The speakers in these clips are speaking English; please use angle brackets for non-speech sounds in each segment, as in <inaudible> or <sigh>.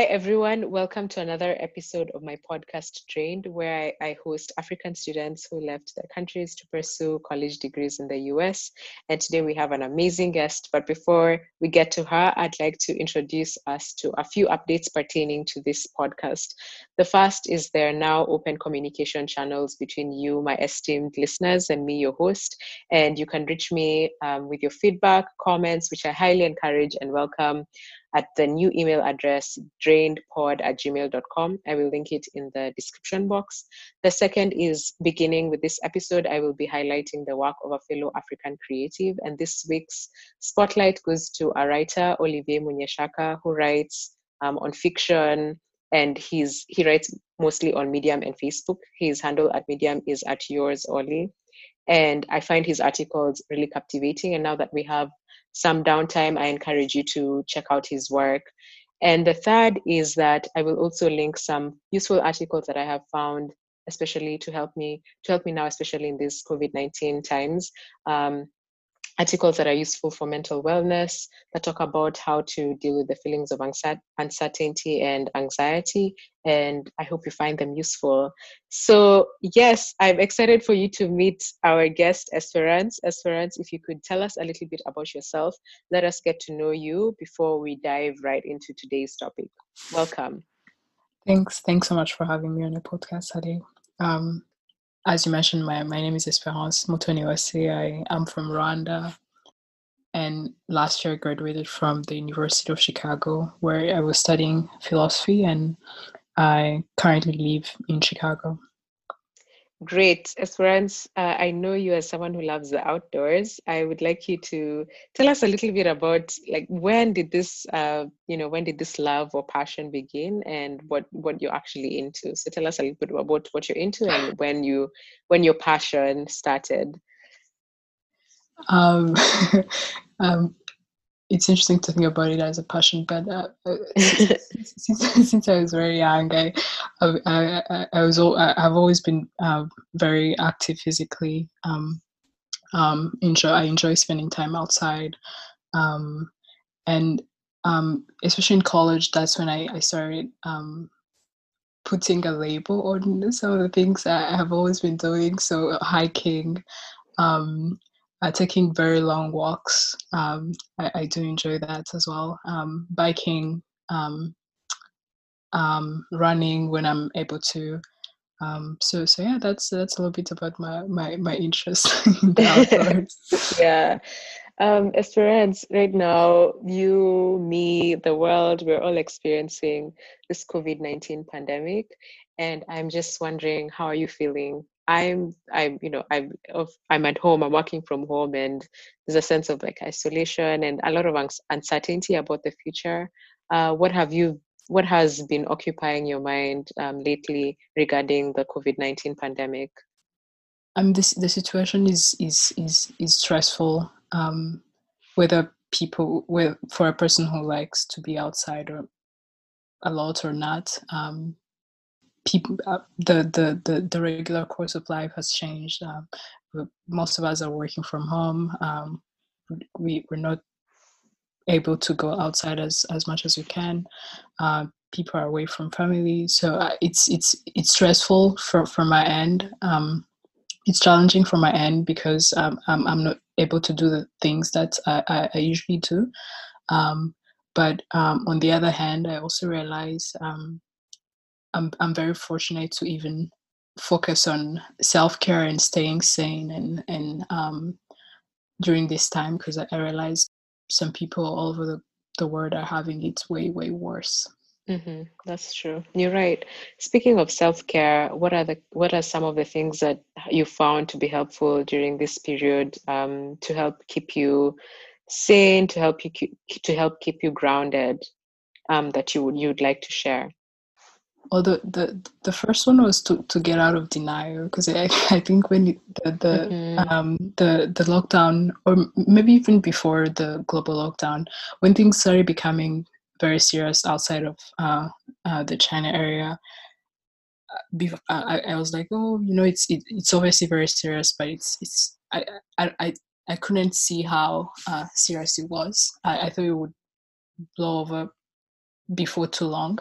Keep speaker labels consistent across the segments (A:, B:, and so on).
A: Hi, everyone. Welcome to another episode of my podcast, Trained, where I, I, host African students who left their countries to pursue college degrees in the US. And today we have an amazing guest. But before we get to her, I'd like to introduce us to a few updates pertaining to this podcast. The first is there are now open communication channels between you, my esteemed listeners, and me, your host. And you can reach me um, with your feedback, comments, which I highly encourage and welcome at the new email address trainedpod at gmail.com. I will link it in the description box. The second is beginning with this episode, I will be highlighting the work of a fellow African creative. And this week's spotlight goes to a writer, Olivier Munyeshaka, who writes um, on fiction and he's he writes mostly on Medium and Facebook. His handle at Medium is at yours Oli. And I find his articles really captivating. And now that we have some downtime, I encourage you to check out his work. And the third is that I will also link some useful articles that I have found, especially to help me to help me now, especially in these COVID-19 times. Um, articles that are useful for mental wellness that talk about how to deal with the feelings of uncertainty and anxiety. And I hope you find them useful. So, yes, I'm excited for you to meet our guest, Esperance. Esperance, if you could tell us a little bit about yourself, let us get to know you before we dive right into today's topic. Welcome.
B: Thanks. Thanks so much for having me on your podcast, Hadi. Um, as you mentioned, my, my name is Esperance Mutoniwase. I am from Rwanda. And last year I graduated from the University of Chicago, where I was studying philosophy, and I currently live in Chicago.
A: Great. Esperance, uh, I know you as someone who loves the outdoors. I would like you to tell us a little bit about like when did this, uh, you know, when did this love or passion begin and what, what you're actually into. So tell us a little bit about what you're into and when you, when your passion started.
B: Um, <laughs> um, it's interesting to think about it as a passion, but uh, uh <laughs> since, since, since, I was very young, I, I, I, I was I've always been uh, very active physically. Um, um, enjoy I enjoy spending time outside, um, and um, especially in college, that's when I, I started um, putting a label on some of the things I have always been doing. So hiking, um, uh, taking very long walks. Um, I, I, do enjoy that as well. Um, biking, um, um running when I'm able to. Um, so so yeah, that's that's a little bit about my my my interest <laughs> in <laughs>
A: yeah. Um, Esperance, right now, you, me, the world, we're all experiencing this COVID 19 pandemic. And I'm just wondering, how are you feeling I'm I'm you know I'm I'm at home I'm working from home and there's a sense of like isolation and a lot of uncertainty about the future. Uh, what have you what has been occupying your mind um, lately regarding the COVID nineteen pandemic?
B: Um, this the situation is is is is stressful. Um, whether people with for a person who likes to be outside or a lot or not, um, people uh, the, the the the regular course of life has changed um, most of us are working from home um, we we're not able to go outside as as much as we can uh, people are away from family so uh, it's it's it's stressful for from my end um, it's challenging from my end because um, I'm, I'm not able to do the things that I, I, I usually do um, but um, on the other hand i also realize um, I'm I'm very fortunate to even focus on self care and staying sane and and um, during this time because I, I realized some people all over the, the world are having it way way worse.
A: Mm-hmm. That's true. You're right. Speaking of self care, what are the what are some of the things that you found to be helpful during this period um, to help keep you sane, to help you to help keep you grounded, um, that you would you'd like to share?
B: Well, the, the the first one was to, to get out of denial because I, <laughs> I think when the the mm-hmm. um the the lockdown or maybe even before the global lockdown when things started becoming very serious outside of uh, uh, the China area, uh, I, I was like, oh, you know, it's it, it's obviously very serious, but it's it's I I I, I couldn't see how uh, serious it was. I, I thought it would blow over before too long.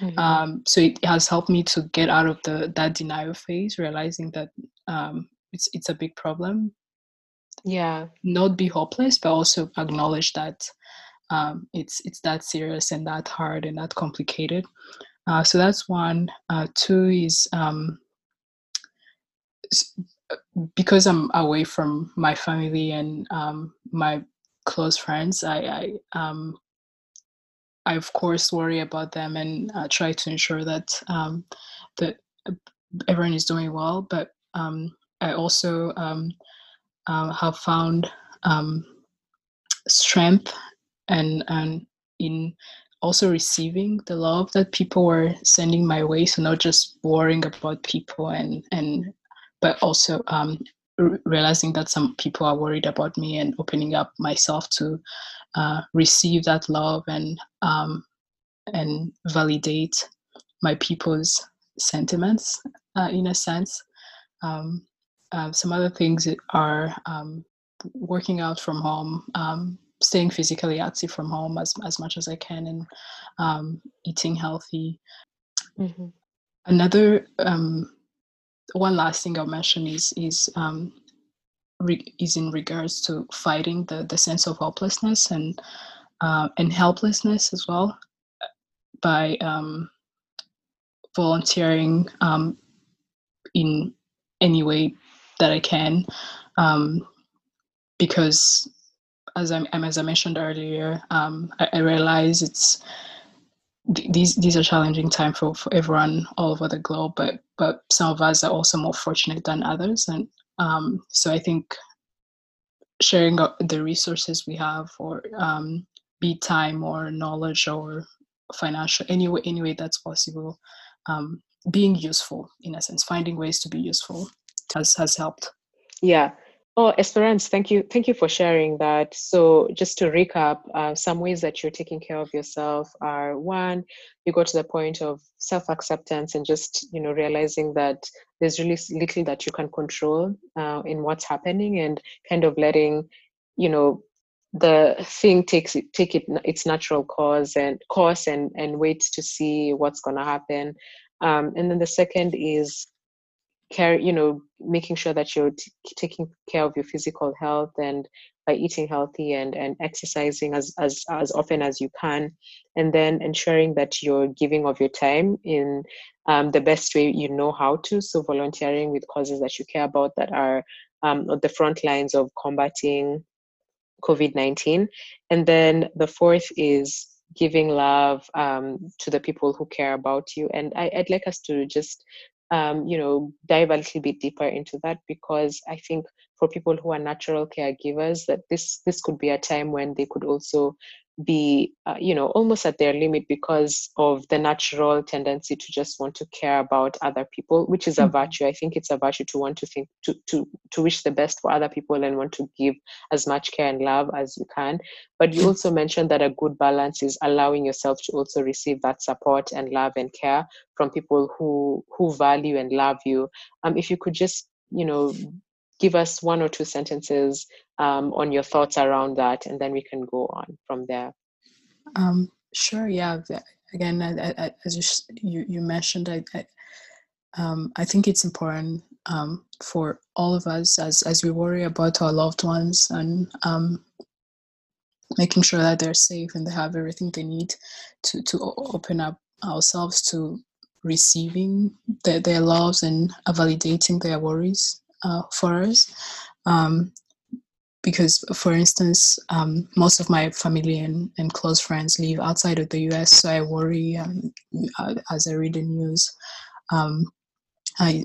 B: Mm-hmm. Um, so it has helped me to get out of the that denial phase, realizing that um, it's it's a big problem.
A: Yeah,
B: not be hopeless, but also acknowledge that um, it's it's that serious and that hard and that complicated. Uh, so that's one. Uh, two is um, because I'm away from my family and um, my close friends. I, I um, I of course worry about them and uh, try to ensure that um, that everyone is doing well. But um, I also um, uh, have found um, strength and and in also receiving the love that people were sending my way. So not just worrying about people and and but also realizing that some people are worried about me and opening up myself to uh, receive that love and um, and validate my people's sentiments uh, in a sense. Um, uh, some other things are um, working out from home, um, staying physically active from home as, as much as I can, and um, eating healthy. Mm-hmm. Another um, one last thing I'll mention is is um, re- is in regards to fighting the, the sense of hopelessness and uh, and helplessness as well by um, volunteering um, in any way that I can um, because as I as I mentioned earlier um, I, I realize it's these these are challenging time for, for everyone all over the globe but but some of us are also more fortunate than others and um, so I think sharing the resources we have, or um, be time or knowledge or financial, any way, any way that's possible, um, being useful in a sense, finding ways to be useful has has helped.
A: Yeah, Oh, Esperance, thank you. Thank you for sharing that. So, just to recap, uh, some ways that you're taking care of yourself are one, you go to the point of self acceptance and just, you know, realizing that there's really little that you can control uh, in what's happening and kind of letting, you know, the thing takes it, take it its natural course and course and and wait to see what's going to happen. Um, and then the second is care you know making sure that you're t- taking care of your physical health and by eating healthy and and exercising as as as often as you can. And then ensuring that you're giving of your time in um, the best way you know how to. So volunteering with causes that you care about that are um, the front lines of combating covid-19 and then the fourth is giving love um, to the people who care about you. And I, i'd like us to just um, you know, dive a little bit deeper into that because I think for people who are natural caregivers, that this this could be a time when they could also be uh, you know almost at their limit because of the natural tendency to just want to care about other people which is a mm-hmm. virtue. I think it's a virtue to want to think to, to to wish the best for other people and want to give as much care and love as you can. But you also mentioned that a good balance is allowing yourself to also receive that support and love and care from people who who value and love you. Um if you could just you know give us one or two sentences um, on your thoughts around that, and then we can go on from there.
B: Um, sure. Yeah. Again, I, I, as you, you, you mentioned, I, I, um, I think it's important um, for all of us as as we worry about our loved ones and um, making sure that they're safe and they have everything they need to to open up ourselves to receiving their, their loves and validating their worries uh, for us. Um, because, for instance, um, most of my family and, and close friends live outside of the US, so I worry um, uh, as I read the news. Um, I,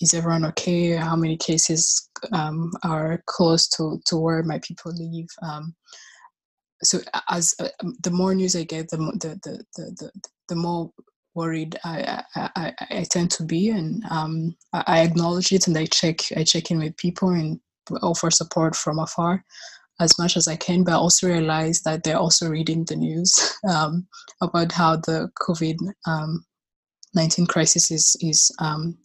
B: is everyone okay? How many cases um, are close to, to where my people live? Um, so as uh, the more news I get, the the the the, the more worried I, I, I, tend to be and um, I acknowledge it and I check I check in with people and offer support from afar as much as I can but I also realize that they're also reading the news <laughs> um, about how the COVID um, 19 crisis is is, um,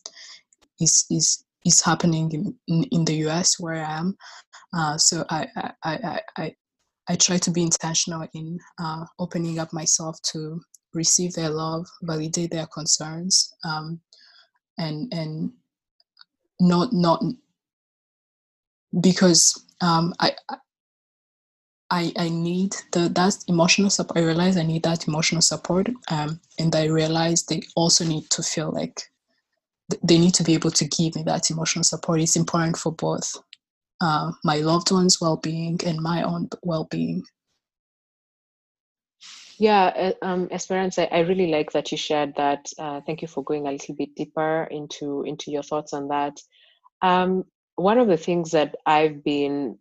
B: is is is happening in, in, in, the US where I am. Uh, so I, I, I, I I try to be intentional in uh, opening up myself to receive their love, validate their concerns, um, and and not not because um, I I I need the that emotional support. I realize I need that emotional support, um, and I realize they also need to feel like they need to be able to give me that emotional support. It's important for both uh, my loved ones' well-being and my own well-being.
A: Yeah, uh, um, Esperance, I, I, really like that you shared that. Uh, thank you for going a little bit deeper into into your thoughts on that. Um, one of the things that I've been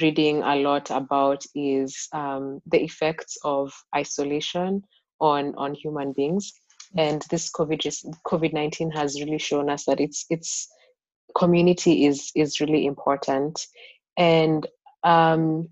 A: reading a lot about is um, the effects of isolation on on human beings, and this COVID COVID nineteen has really shown us that it's it's community is is really important, and um,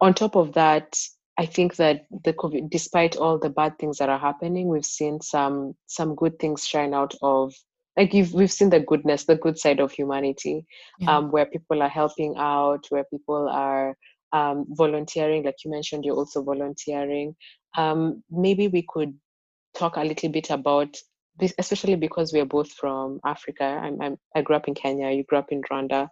A: on top of that, I think that the COVID, despite all the bad things that are happening, we've seen some some good things shine out of like you've, we've seen the goodness, the good side of humanity, yeah. um, where people are helping out, where people are um, volunteering. Like you mentioned, you're also volunteering. Um, maybe we could talk a little bit about this, especially because we are both from Africa. I'm, I'm, i grew up in Kenya. You grew up in Rwanda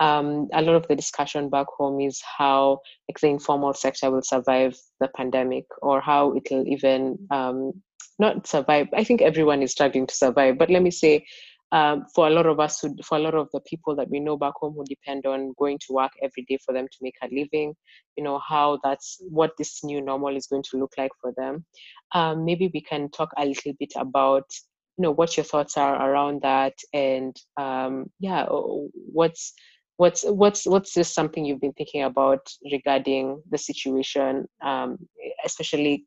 A: um, a lot of the discussion back home is how like, the informal sector will survive the pandemic or how it'll even um, not survive. I think everyone is struggling to survive, but let me say, um, for a lot of us, who, for a lot of the people that we know back home who depend on going to work every day for them to make a living, you know, how that's what this new normal is going to look like for them. Um, maybe we can talk a little bit about you know what your thoughts are around that and um, yeah what's what's what's what's this something you've been thinking about regarding the situation um, especially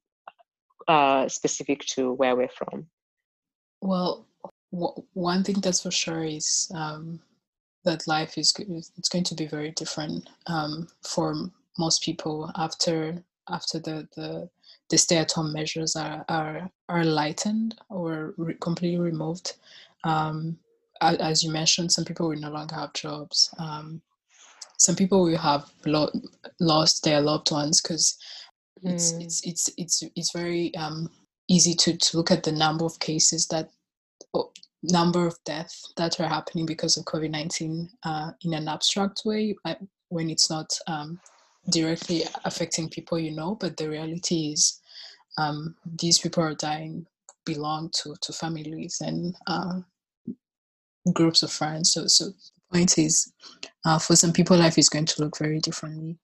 A: uh, specific to where we're from?
B: Well w- one thing that's for sure is um, that life is it's going to be very different um, for most people after after the the, the stay-at-home measures are are, are lightened or re- completely removed. Um, as you mentioned, some people will no longer have jobs. Um, some people will have lo- lost their loved ones because it's, mm. it's it's it's it's very um, easy to to look at the number of cases that oh, number of deaths that are happening because of COVID nineteen uh, in an abstract way when it's not um, directly affecting people you know. But the reality is, um, these people are dying belong to to families and uh, groups of friends. So, so the point is, uh, for some people, life is going to look very differently.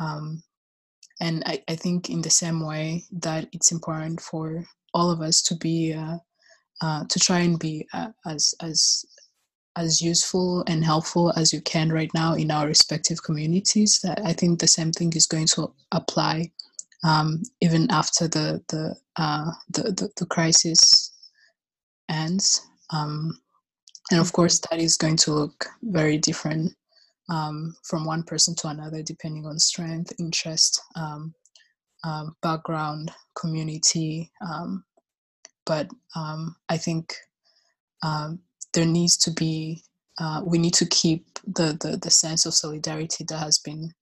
B: Um, and I, I think in the same way that it's important for all of us to be uh, uh, to try and be uh, as as as useful and helpful as you can right now in our respective communities. That I think the same thing is going to apply um, even after the the, uh, the the, the crisis ends. Um, and of course that is going to look very different um, from one person to another depending on strength interest um, um, background community um, but um, i think um, there needs to be uh, we need to keep the, the, the sense of solidarity that has been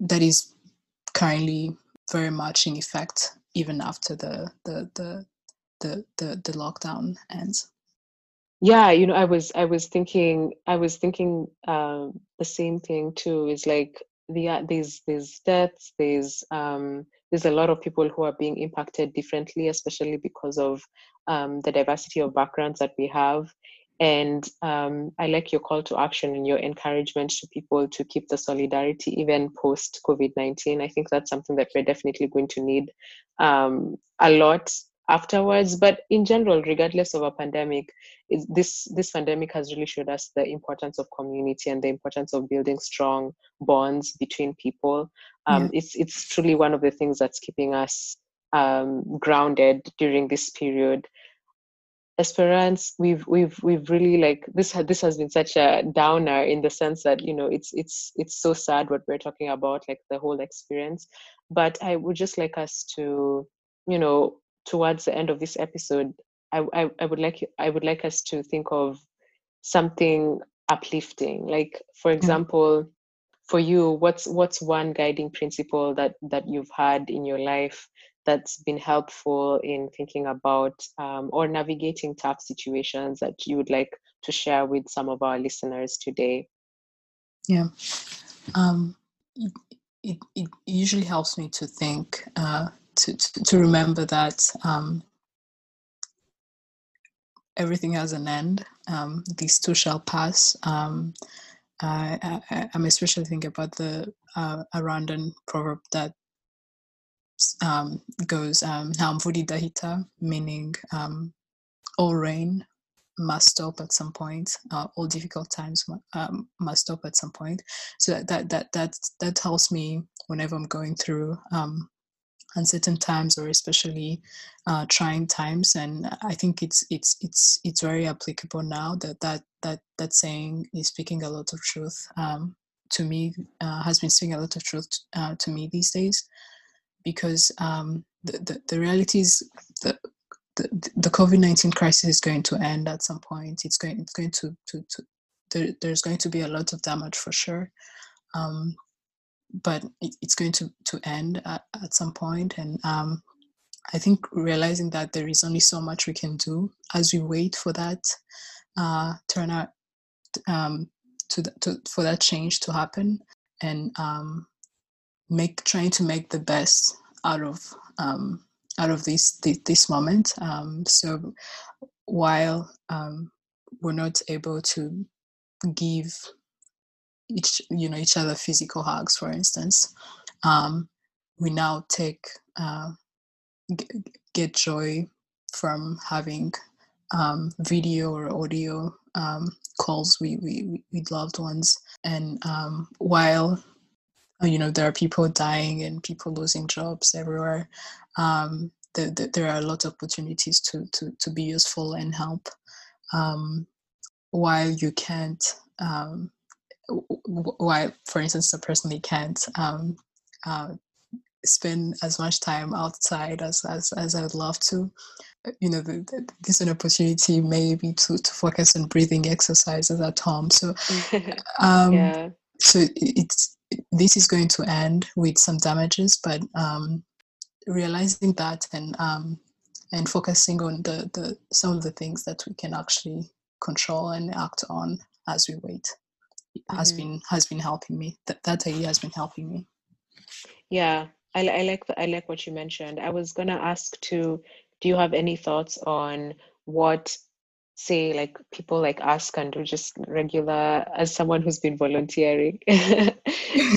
B: that is currently very much in effect even after the the the the, the, the lockdown ends
A: yeah you know i was i was thinking i was thinking um, the same thing too is like the uh, these these deaths there's um there's a lot of people who are being impacted differently especially because of um, the diversity of backgrounds that we have. And um, i like your call to action and your encouragement to people to keep the solidarity even post covid-19 i think that's something that we're definitely going to need um, a lot afterwards but in general regardless of a pandemic this this pandemic has really showed us the importance of community and the importance of building strong bonds between people um, yeah. it's it's truly one of the things that's keeping us um, grounded during this period Esperance, we've we've we've really like this. This has been such a downer in the sense that you know it's it's it's so sad what we're talking about, like the whole experience. But I would just like us to, you know, towards the end of this episode, I, I, I would like I would like us to think of something uplifting. Like for example, for you, what's what's one guiding principle that that you've had in your life that's been helpful in thinking about um, or navigating tough situations that you would like to share with some of our listeners today?
B: Yeah. Um, it, it usually helps me to think, uh, to, to, remember that um, everything has an end. Um, these two shall pass. Um, I, am especially thinking about the uh, Rwandan proverb that um, goes um, Dahita, meaning um, all rain must stop at some point. Uh, all difficult times um, must stop at some point. So that that that that, that helps me whenever I'm going through uncertain times or especially uh, trying times. And I think it's it's it's it's very applicable now. That that that that saying is speaking a lot of truth um, to me. Uh, has been speaking a lot of truth uh, to me these days because um, the, the the reality is that the, the COVID-19 crisis is going to end at some point. It's going, it's going to, to, to there, there's going to be a lot of damage for sure. Um, but it, it's going to, to end at, at some. And um, I think realizing that there is only so much we can do as we wait for that uh, turn out um, to, the, to for that change to happen and um, make trying to make the best out of um, out of this this, moment. Um, so while um, we're not able to give each you know each other physical hugs, for instance, um, we now take uh, g- get joy from having um, video or audio um, calls with, with, with loved ones. And um, while you know there are people dying and people losing jobs everywhere um, the, the, there are a lot of opportunities to, to, to be useful and help um, while you can't while for instance i personally can't um, uh, spend as much time outside as, as, as i would love to you know the, the, this is an opportunity maybe to, to focus on breathing exercises at home so <laughs> um, yeah. so it's this is going to end with some damages but um, realizing that and um, and focusing on the, the some of the things that we can actually control and act on as we wait mm-hmm. has been has been helping me. That that idea has been helping me.
A: Yeah I, I like the, I like what you mentioned. I was gonna ask to do you have any thoughts on what say like people like us can do just regular as someone who's been volunteering? <laughs> Do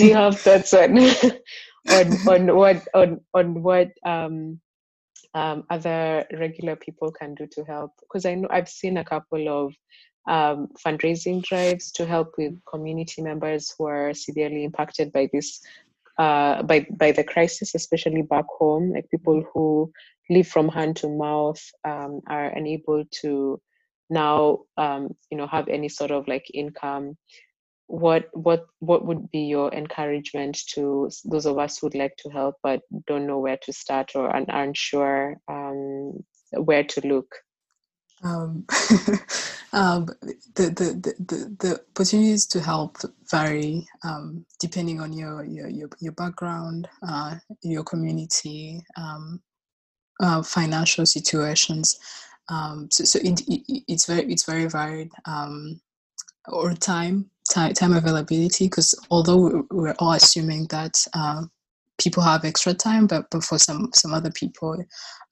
A: you <laughs> have thoughts on <laughs> on on what on on what um, um, other regular people can do to help. Because I know I've seen a couple of um, fundraising drives to help with community members who are severely impacted by this uh, by by the crisis, especially back home, like people who live from hand to mouth um, are unable to now um, you know have any sort of like income what what what would be your encouragement to those of us who'd like to help but don't know where to start or aren't sure um, where to look
B: um, <laughs> um, the, the, the, the opportunities to help vary um, depending on your, your, your, your background, uh, your community, um, uh, financial situations. Um, so so it, it, it's very it's very varied. Um, or time time, time availability because although we're all assuming that um, people have extra time but, but for some some other people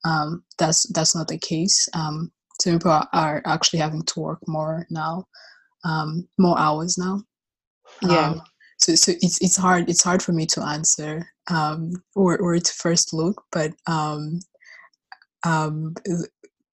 B: um, that's that's not the case. Um, some people are, are, actually having to work more now um, more hours now.
A: Yeah. Um,
B: so, so it's it's hard it's hard for me to answer um, or, or to first look but um, um,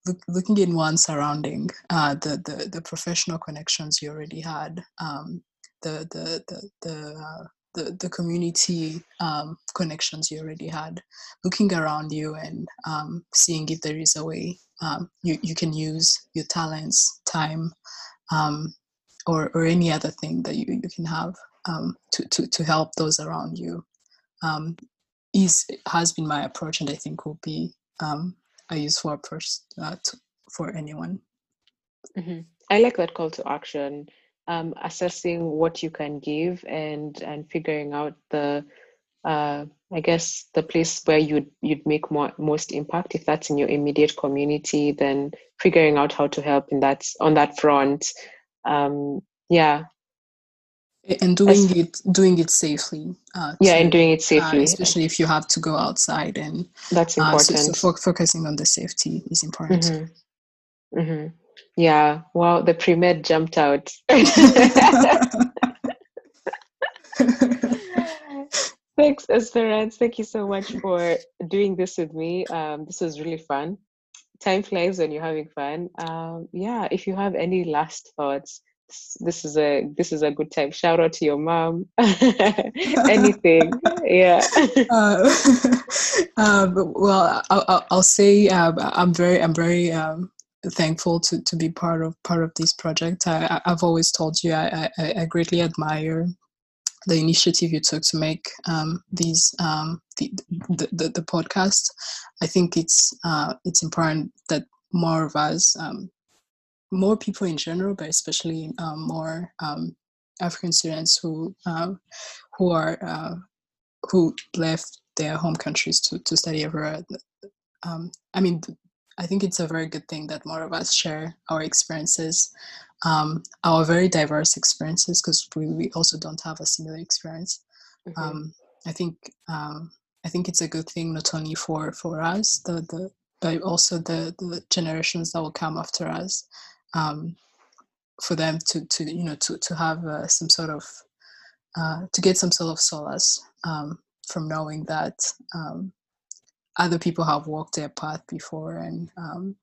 B: look, looking in one surrounding, uh, the, the the professional connections you already had, um, the the the the, uh, the, the community um, connections you already had, looking around you and um, seeing if there is a way um, you, you can use your talents, time, um, or, or any other thing that you, you can have um, to, to, to help those around you is has been my approach and I think will be um, a useful approach uh, to, for anyone.
A: Mm-hmm. I like that call to action um, assessing what you can give and and figuring out the uh, I guess the place where you'd you'd make more most impact if that's in your immediate community, then figuring out how to help in that on that front. Um, yeah,
B: and doing As, it doing it safely.
A: Uh, yeah, and doing it uh, safely, uh,
B: especially if you have to go outside and
A: that's important. Uh, so,
B: so focusing on the safety is important.
A: Mm-hmm. Mm-hmm. Yeah. Wow, the pre med jumped out. <laughs> Thanks, Esperance. Thank you so much for doing this with me. Um, this was really fun. Time flies when you're having fun. Um, yeah, if you have any last thoughts, this is a this is a good time. Shout out to your mom. <laughs> Anything, yeah. Uh, <laughs> <laughs>
B: um, well, I'll, I'll say um, I'm very I'm very um, thankful to, to be part of part of this project. I, I've always told you I, I, I greatly admire the initiative you took to make um, these um, the, the, the, the, podcast. I think it's uh, it's important that more of us, um, more people in general, but especially um, more um, African students who um, who are uh, who left their home countries to, to study abroad. I mean, I think it's a very good thing that more of us share our experiences, um, our very diverse experiences, because we, we also don't have a similar experience. Mm-hmm. Um, I think um, I think it's a good thing not only for for us, the the but also the the generations that will come after us, um, for them to to you know to to have uh, some sort of uh, to get some sort of solace um, from knowing that um, other people have walked their path before and um,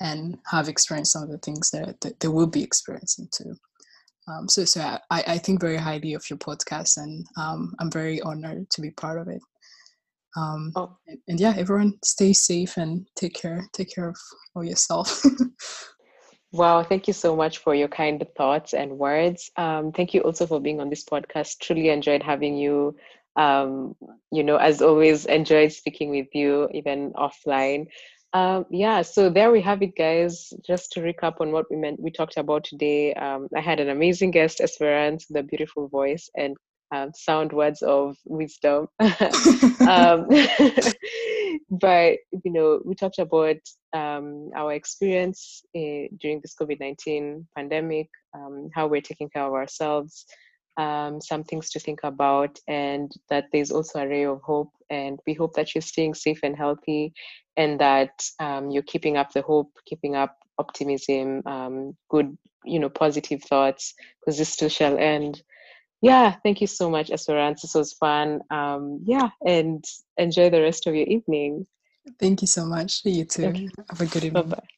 B: and have experienced some of the things that, that they will be experiencing too. Um, so, so I, I think very highly of your podcast, and um, I'm very honored to be part of it. Um, oh. and, and, yeah, everyone, stay safe and take care. Take care of, of yourself. <laughs>
A: wow, thank you so much for your kind thoughts and words. Um, thank you also for being on this podcast. Truly enjoyed having you um, you know, as always, enjoyed speaking with you even offline. Um, yeah, so there we have it, guys. Just to recap on what we meant, we talked about today. Um, I had an amazing guest, Esperance, a beautiful voice and um, sound words of wisdom. <laughs> <laughs> um, <laughs> but you know, we talked about um, our experience uh, during this COVID nineteen pandemic, um, how we're taking care of ourselves, um, some things to think about, and that there's also a ray of hope. And we hope that you're staying safe and healthy, and that um, you're keeping up the hope, keeping up optimism, um, good, you know, positive thoughts, because this too shall end. Yeah, thank you so much, Esperance. This was fun. Um, yeah, and enjoy the rest of your evening.
B: Thank you so much. You too. Okay. Have a good evening.
A: Bye bye.